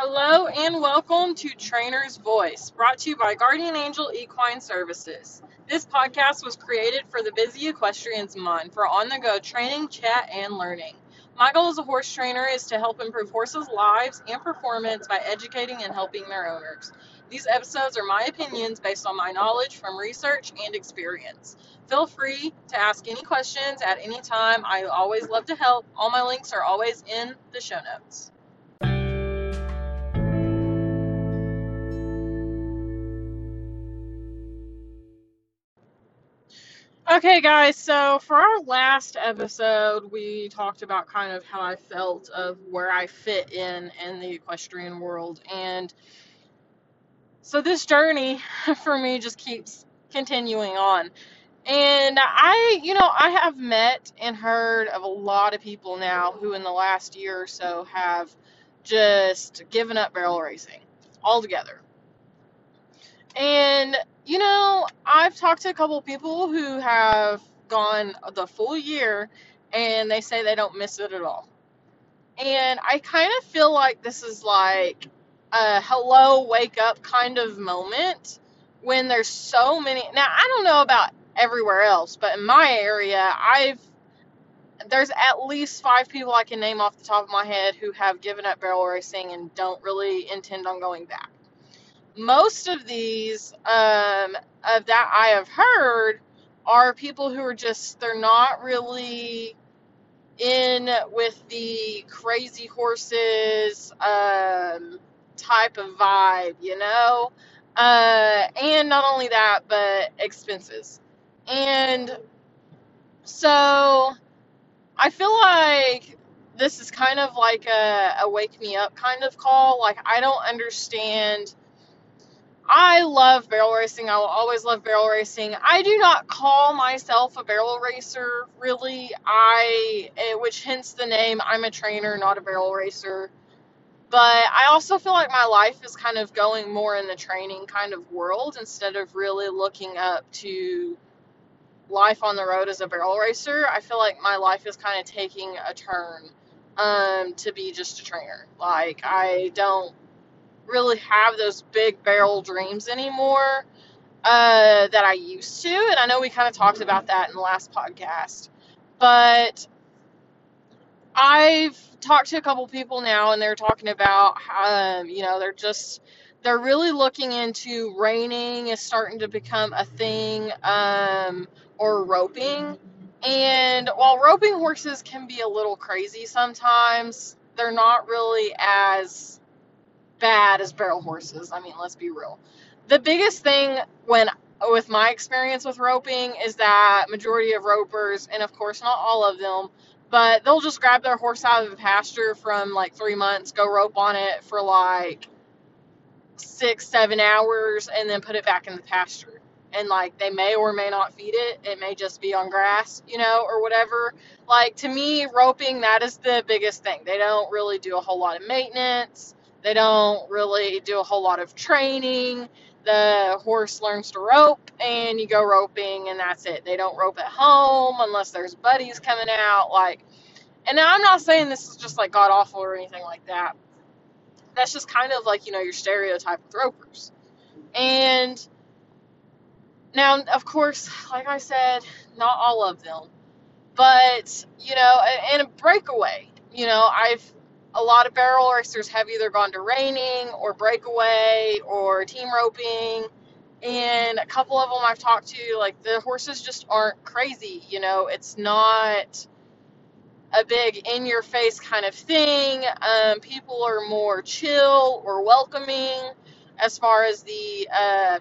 Hello and welcome to Trainer's Voice, brought to you by Guardian Angel Equine Services. This podcast was created for the busy equestrian's mind for on the go training, chat, and learning. My goal as a horse trainer is to help improve horses' lives and performance by educating and helping their owners. These episodes are my opinions based on my knowledge from research and experience. Feel free to ask any questions at any time. I always love to help. All my links are always in the show notes. Okay, guys, so for our last episode, we talked about kind of how I felt of where I fit in in the equestrian world. And so this journey for me just keeps continuing on. And I, you know, I have met and heard of a lot of people now who in the last year or so have just given up barrel racing altogether. And, you know, I've talked to a couple people who have gone the full year and they say they don't miss it at all. And I kind of feel like this is like a hello, wake up kind of moment when there's so many. Now, I don't know about everywhere else, but in my area, I've there's at least five people I can name off the top of my head who have given up barrel racing and don't really intend on going back most of these um, of that I have heard are people who are just they're not really in with the crazy horses um, type of vibe, you know. Uh, and not only that, but expenses. And so I feel like this is kind of like a, a wake me up kind of call. Like I don't understand I love barrel racing. I will always love barrel racing. I do not call myself a barrel racer, really. I, eh, which hence the name. I'm a trainer, not a barrel racer. But I also feel like my life is kind of going more in the training kind of world instead of really looking up to life on the road as a barrel racer. I feel like my life is kind of taking a turn um, to be just a trainer. Like I don't really have those big barrel dreams anymore uh, that I used to. And I know we kind of talked about that in the last podcast. But I've talked to a couple people now, and they're talking about, um, you know, they're just, they're really looking into reining is starting to become a thing, um, or roping. And while roping horses can be a little crazy sometimes, they're not really as bad as barrel horses. I mean, let's be real. The biggest thing when with my experience with roping is that majority of ropers, and of course not all of them, but they'll just grab their horse out of the pasture from like three months, go rope on it for like six, seven hours, and then put it back in the pasture. And like they may or may not feed it. It may just be on grass, you know, or whatever. Like to me, roping that is the biggest thing. They don't really do a whole lot of maintenance. They don't really do a whole lot of training. The horse learns to rope and you go roping and that's it. They don't rope at home unless there's buddies coming out. Like, and now I'm not saying this is just like god awful or anything like that. That's just kind of like, you know, your stereotype with ropers. And now, of course, like I said, not all of them, but, you know, and a breakaway. You know, I've a lot of barrel racers have either gone to reining or breakaway or team roping. And a couple of them I've talked to, like the horses just aren't crazy. You know, it's not a big in your face kind of thing. Um, people are more chill or welcoming as far as the uh,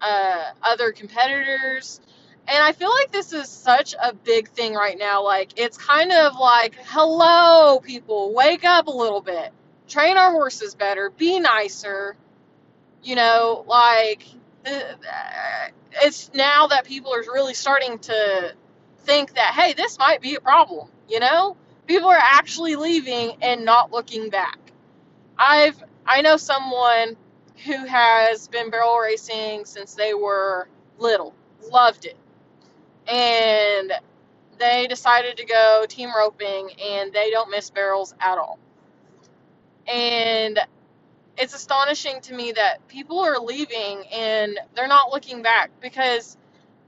uh, other competitors. And I feel like this is such a big thing right now. Like, it's kind of like, hello, people, wake up a little bit. Train our horses better. Be nicer. You know, like, uh, it's now that people are really starting to think that, hey, this might be a problem. You know, people are actually leaving and not looking back. I've, I know someone who has been barrel racing since they were little, loved it and they decided to go team roping and they don't miss barrels at all. And it's astonishing to me that people are leaving and they're not looking back because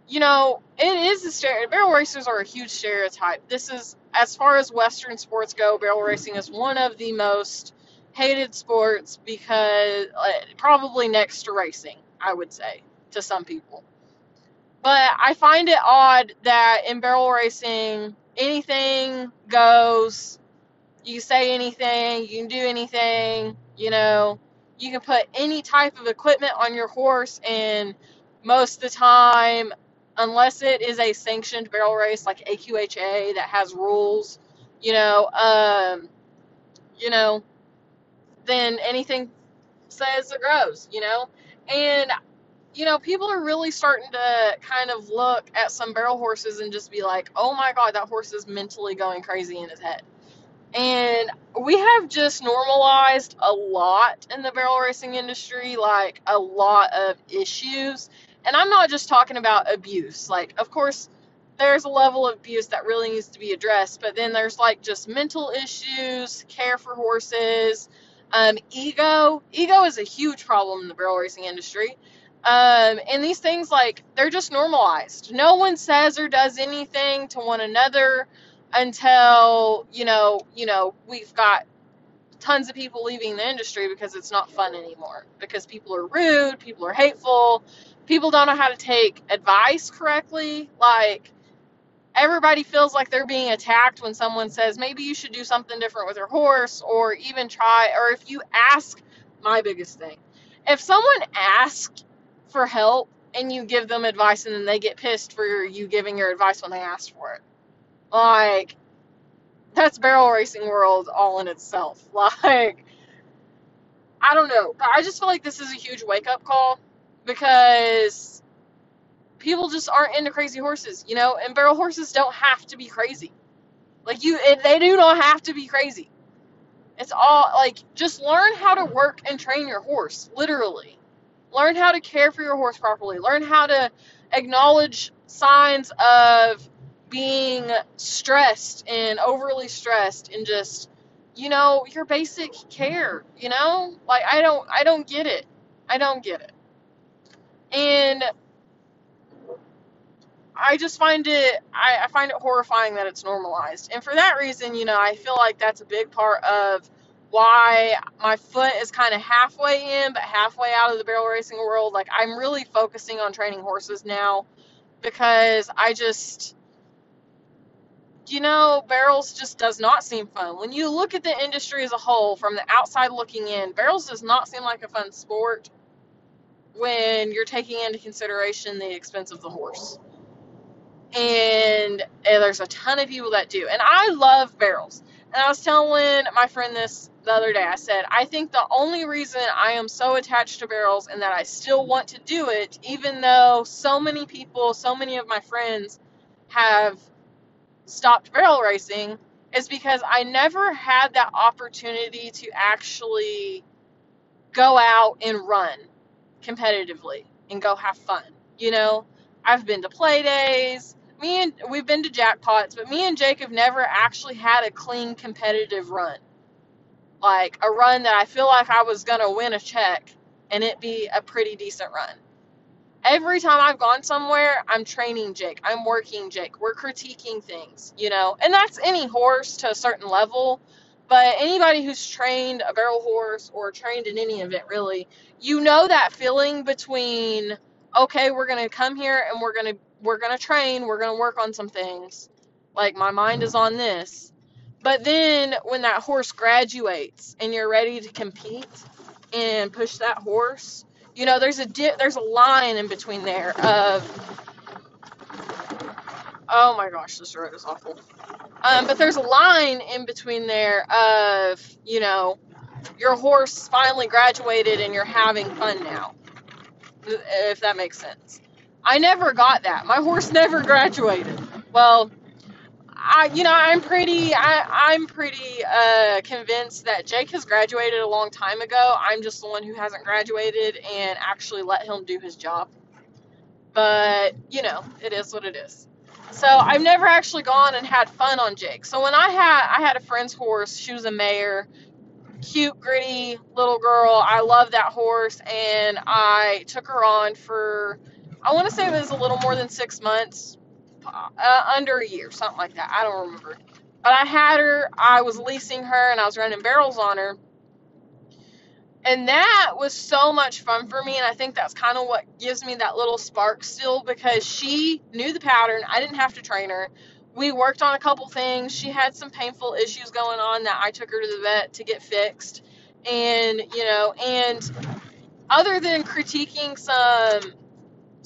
you know it is a stereotype. Barrel racers are a huge stereotype. This is as far as Western sports go. Barrel racing is one of the most hated sports because uh, probably next to racing, I would say to some people. But I find it odd that in barrel racing, anything goes. You say anything, you can do anything, you know. You can put any type of equipment on your horse, and most of the time, unless it is a sanctioned barrel race like AQHA that has rules, you know, um, you know, then anything says it grows, you know. And you know, people are really starting to kind of look at some barrel horses and just be like, oh my god, that horse is mentally going crazy in his head. And we have just normalized a lot in the barrel racing industry, like a lot of issues. And I'm not just talking about abuse. Like, of course, there's a level of abuse that really needs to be addressed, but then there's like just mental issues, care for horses, um, ego. Ego is a huge problem in the barrel racing industry um, and these things, like, they're just normalized. No one says or does anything to one another until, you know, you know, we've got tons of people leaving the industry because it's not fun anymore. Because people are rude, people are hateful, people don't know how to take advice correctly. Like, everybody feels like they're being attacked when someone says maybe you should do something different with your horse or even try or if you ask my biggest thing if someone asks for help and you give them advice and then they get pissed for you giving your advice when they asked for it. Like, that's barrel racing world all in itself. Like, I don't know. But I just feel like this is a huge wake up call because people just aren't into crazy horses, you know? And barrel horses don't have to be crazy. Like, you, they do not have to be crazy. It's all, like, just learn how to work and train your horse, literally. Learn how to care for your horse properly. Learn how to acknowledge signs of being stressed and overly stressed and just you know your basic care you know? Like i don't i don't get it. I don't get it. And i just find it I, I find it horrifying that it's normalized. And for that reason you know i feel like that's a big part of why my foot is kind of halfway in but halfway out of the barrel racing world. Like I'm really focusing on training horses now because I just you know, barrels just does not seem fun. When you look at the industry as a whole from the outside looking in, barrels does not seem like a fun sport when you're taking into consideration the expense of the horse. And, and there's a ton of people that do. And I love barrels. And I was telling my friend this the other day. I said, I think the only reason I am so attached to barrels and that I still want to do it, even though so many people, so many of my friends have stopped barrel racing, is because I never had that opportunity to actually go out and run competitively and go have fun. You know, I've been to play days. Me and we've been to jackpots, but me and Jake have never actually had a clean competitive run like a run that I feel like I was going to win a check and it be a pretty decent run. Every time I've gone somewhere, I'm training Jake. I'm working Jake. We're critiquing things, you know. And that's any horse to a certain level. But anybody who's trained a barrel horse or trained in any event, really, you know that feeling between okay, we're gonna come here and we're gonna we're gonna train, we're gonna work on some things. Like my mind is on this, but then when that horse graduates and you're ready to compete and push that horse, you know, there's a di- there's a line in between there of oh my gosh, this road is awful. Um, but there's a line in between there of you know your horse finally graduated and you're having fun now, if that makes sense. I never got that. My horse never graduated. Well, I, you know, I'm pretty, I, I'm pretty uh, convinced that Jake has graduated a long time ago. I'm just the one who hasn't graduated and actually let him do his job. But you know, it is what it is. So I've never actually gone and had fun on Jake. So when I had, I had a friend's horse. She was a mare. cute, gritty little girl. I love that horse, and I took her on for, I want to say it was a little more than six months, uh, under a year, something like that. I don't remember. But I had her, I was leasing her, and I was running barrels on her. And that was so much fun for me, and I think that's kind of what gives me that little spark still because she knew the pattern. I didn't have to train her. We worked on a couple things. She had some painful issues going on that I took her to the vet to get fixed. And, you know, and other than critiquing some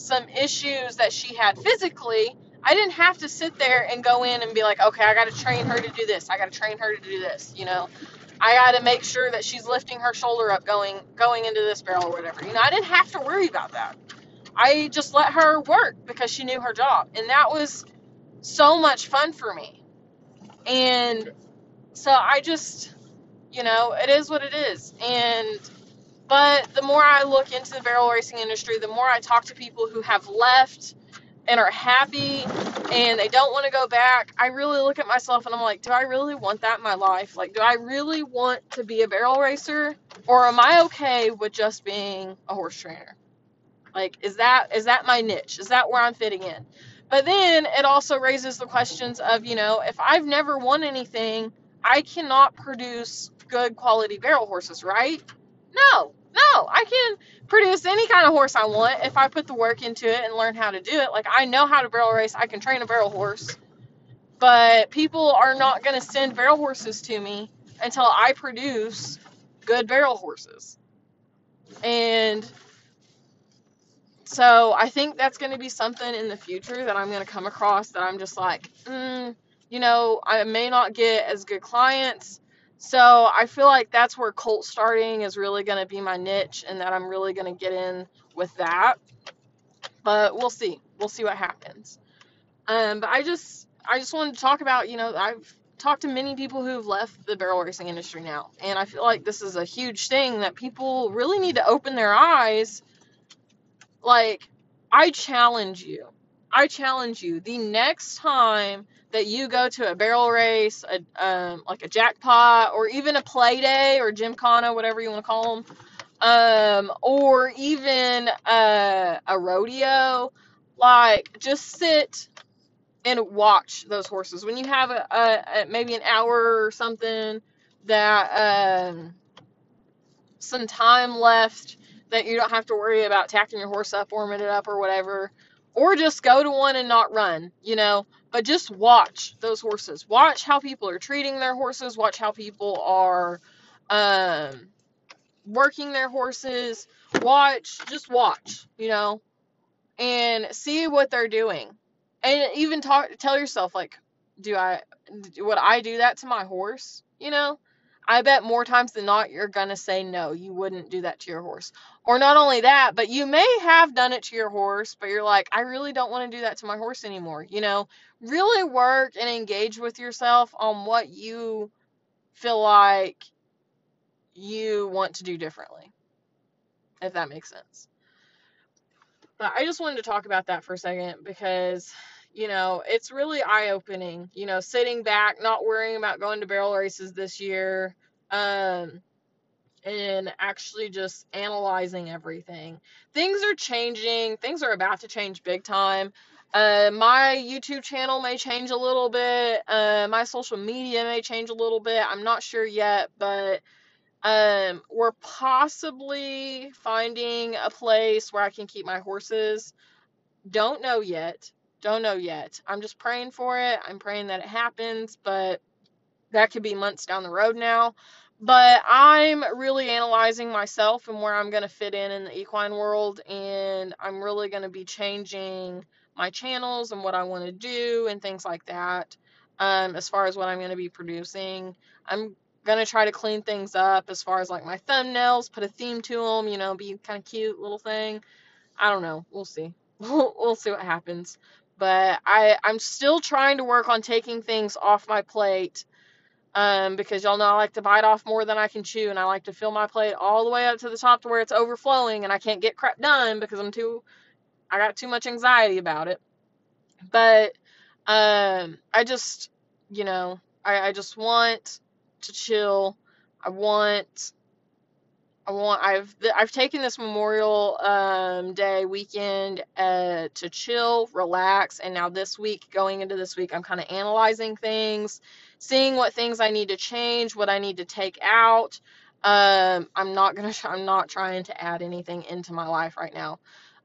some issues that she had physically, I didn't have to sit there and go in and be like, okay, I got to train her to do this. I got to train her to do this. You know, I got to make sure that she's lifting her shoulder up going going into this barrel or whatever. You know, I didn't have to worry about that. I just let her work because she knew her job, and that was so much fun for me. And so I just, you know, it is what it is. And but the more I look into the barrel racing industry, the more I talk to people who have left and are happy and they don't want to go back, I really look at myself and I'm like, do I really want that in my life? Like, do I really want to be a barrel racer? Or am I okay with just being a horse trainer? Like, is that is that my niche? Is that where I'm fitting in? But then it also raises the questions of, you know, if I've never won anything, I cannot produce good quality barrel horses, right? No, no, I can produce any kind of horse I want if I put the work into it and learn how to do it. Like I know how to barrel race, I can train a barrel horse. But people are not going to send barrel horses to me until I produce good barrel horses. And so I think that's going to be something in the future that I'm going to come across that I'm just like, mm, you know, I may not get as good clients. So I feel like that's where colt starting is really going to be my niche and that I'm really going to get in with that. But we'll see. We'll see what happens. Um, but I just I just wanted to talk about, you know, I've talked to many people who've left the barrel racing industry now, and I feel like this is a huge thing that people really need to open their eyes like, I challenge you. I challenge you. The next time that you go to a barrel race, a um, like a jackpot, or even a play day or gymkhana, whatever you want to call them, um, or even a, a rodeo, like just sit and watch those horses. When you have a, a, a maybe an hour or something that um, some time left that you don't have to worry about tacking your horse up, warming it up, or whatever. Or just go to one and not run, you know. But just watch those horses. Watch how people are treating their horses. Watch how people are um, working their horses. Watch, just watch, you know, and see what they're doing. And even talk, tell yourself, like, do I, would I do that to my horse? You know, I bet more times than not you're going to say no, you wouldn't do that to your horse. Or not only that, but you may have done it to your horse, but you're like, I really don't want to do that to my horse anymore. You know, really work and engage with yourself on what you feel like you want to do differently, if that makes sense. But I just wanted to talk about that for a second because, you know, it's really eye opening. You know, sitting back, not worrying about going to barrel races this year, um, and actually just analyzing everything. Things are changing, things are about to change big time. Uh, my YouTube channel may change a little bit. Uh, my social media may change a little bit. I'm not sure yet, but um, we're possibly finding a place where I can keep my horses. Don't know yet. Don't know yet. I'm just praying for it. I'm praying that it happens, but that could be months down the road now. But I'm really analyzing myself and where I'm going to fit in in the equine world, and I'm really going to be changing my channels and what I want to do and things like that. Um, as far as what I'm going to be producing, I'm gonna try to clean things up as far as like my thumbnails, put a theme to them, you know, be kind of cute little thing. I don't know. We'll see. We'll see what happens. But I I'm still trying to work on taking things off my plate um, because y'all know I like to bite off more than I can chew, and I like to fill my plate all the way up to the top to where it's overflowing, and I can't get crap done because I'm too, I got too much anxiety about it. But um, I just, you know, I, I just want to chill. I want I want I've I've taken this Memorial um, Day weekend uh, to chill, relax, and now this week, going into this week, I'm kind of analyzing things, seeing what things I need to change, what I need to take out. Um, I'm not gonna I'm not trying to add anything into my life right now,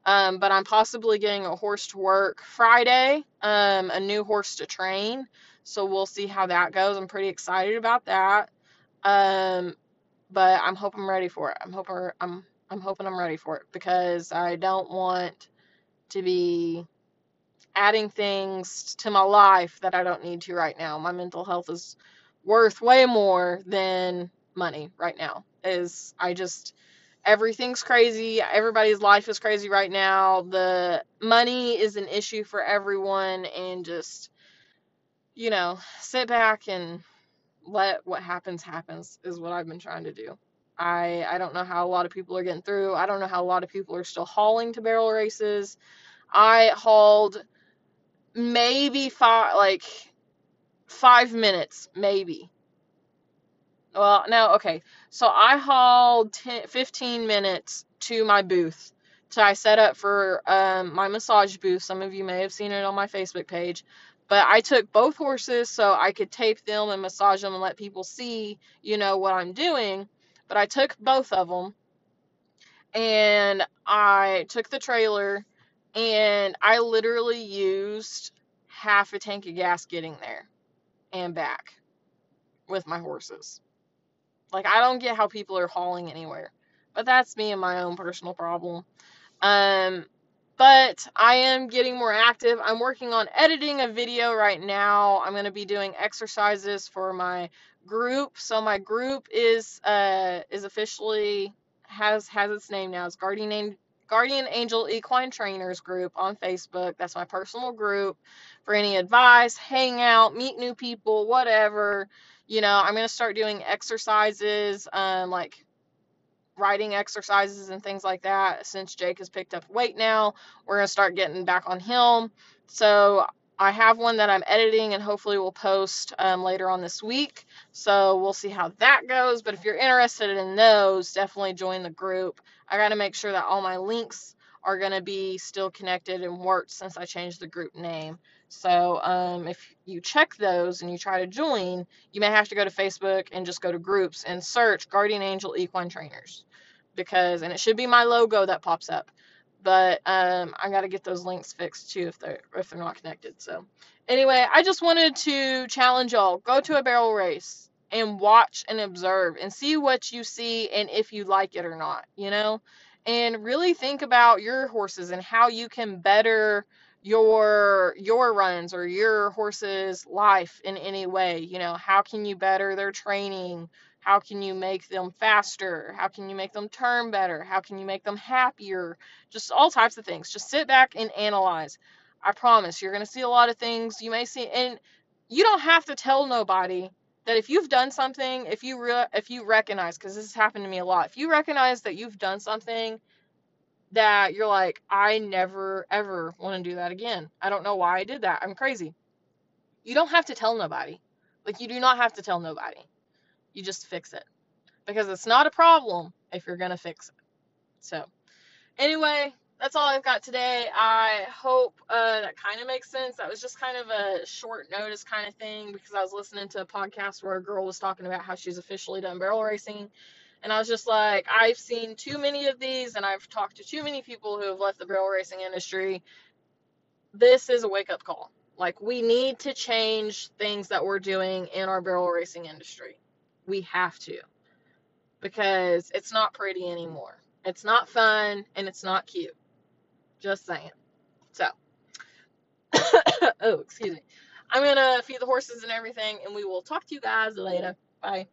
um, but I'm possibly getting a horse to work Friday, um, a new horse to train. So we'll see how that goes. I'm pretty excited about that. Um, but I'm hoping I'm ready for it. I'm hoping I'm I'm hoping I'm ready for it because I don't want to be adding things to my life that I don't need to right now. My mental health is worth way more than money right now. Is I just everything's crazy. Everybody's life is crazy right now. The money is an issue for everyone and just you know, sit back and let what happens happens is what I've been trying to do. I I don't know how a lot of people are getting through. I don't know how a lot of people are still hauling to barrel races. I hauled maybe five like five minutes maybe. Well, no, okay. So I hauled 10, 15 minutes to my booth. So I set up for um, my massage booth. Some of you may have seen it on my Facebook page. But I took both horses so I could tape them and massage them and let people see, you know, what I'm doing. But I took both of them and I took the trailer and I literally used half a tank of gas getting there and back with my horses. Like I don't get how people are hauling anywhere. But that's me and my own personal problem. Um but I am getting more active. I'm working on editing a video right now. I'm going to be doing exercises for my group. So my group is uh is officially has has its name now. It's Guardian Guardian Angel Equine Trainers group on Facebook. That's my personal group for any advice, hang out, meet new people, whatever. You know, I'm going to start doing exercises um like riding exercises and things like that. Since Jake has picked up weight now, we're going to start getting back on him. So I have one that I'm editing and hopefully we'll post um, later on this week. So we'll see how that goes. But if you're interested in those, definitely join the group. I got to make sure that all my links are going to be still connected and worked since I changed the group name. So um, if you check those and you try to join, you may have to go to Facebook and just go to groups and search Guardian Angel Equine Trainers because, and it should be my logo that pops up. But um, I got to get those links fixed too if they're if they're not connected. So anyway, I just wanted to challenge y'all: go to a barrel race and watch and observe and see what you see and if you like it or not. You know, and really think about your horses and how you can better your your runs or your horse's life in any way you know how can you better their training how can you make them faster how can you make them turn better how can you make them happier just all types of things just sit back and analyze i promise you're going to see a lot of things you may see and you don't have to tell nobody that if you've done something if you re- if you recognize because this has happened to me a lot if you recognize that you've done something that you're like, I never ever want to do that again. I don't know why I did that. I'm crazy. You don't have to tell nobody. Like, you do not have to tell nobody. You just fix it because it's not a problem if you're going to fix it. So, anyway, that's all I've got today. I hope uh, that kind of makes sense. That was just kind of a short notice kind of thing because I was listening to a podcast where a girl was talking about how she's officially done barrel racing and I was just like, I've seen too many of these and I've talked to too many people who have left the barrel racing industry. This is a wake up call. Like, we need to change things that we're doing in our barrel racing industry. We have to because it's not pretty anymore. It's not fun and it's not cute. Just saying. So, oh, excuse me. I'm going to feed the horses and everything, and we will talk to you guys later. Bye.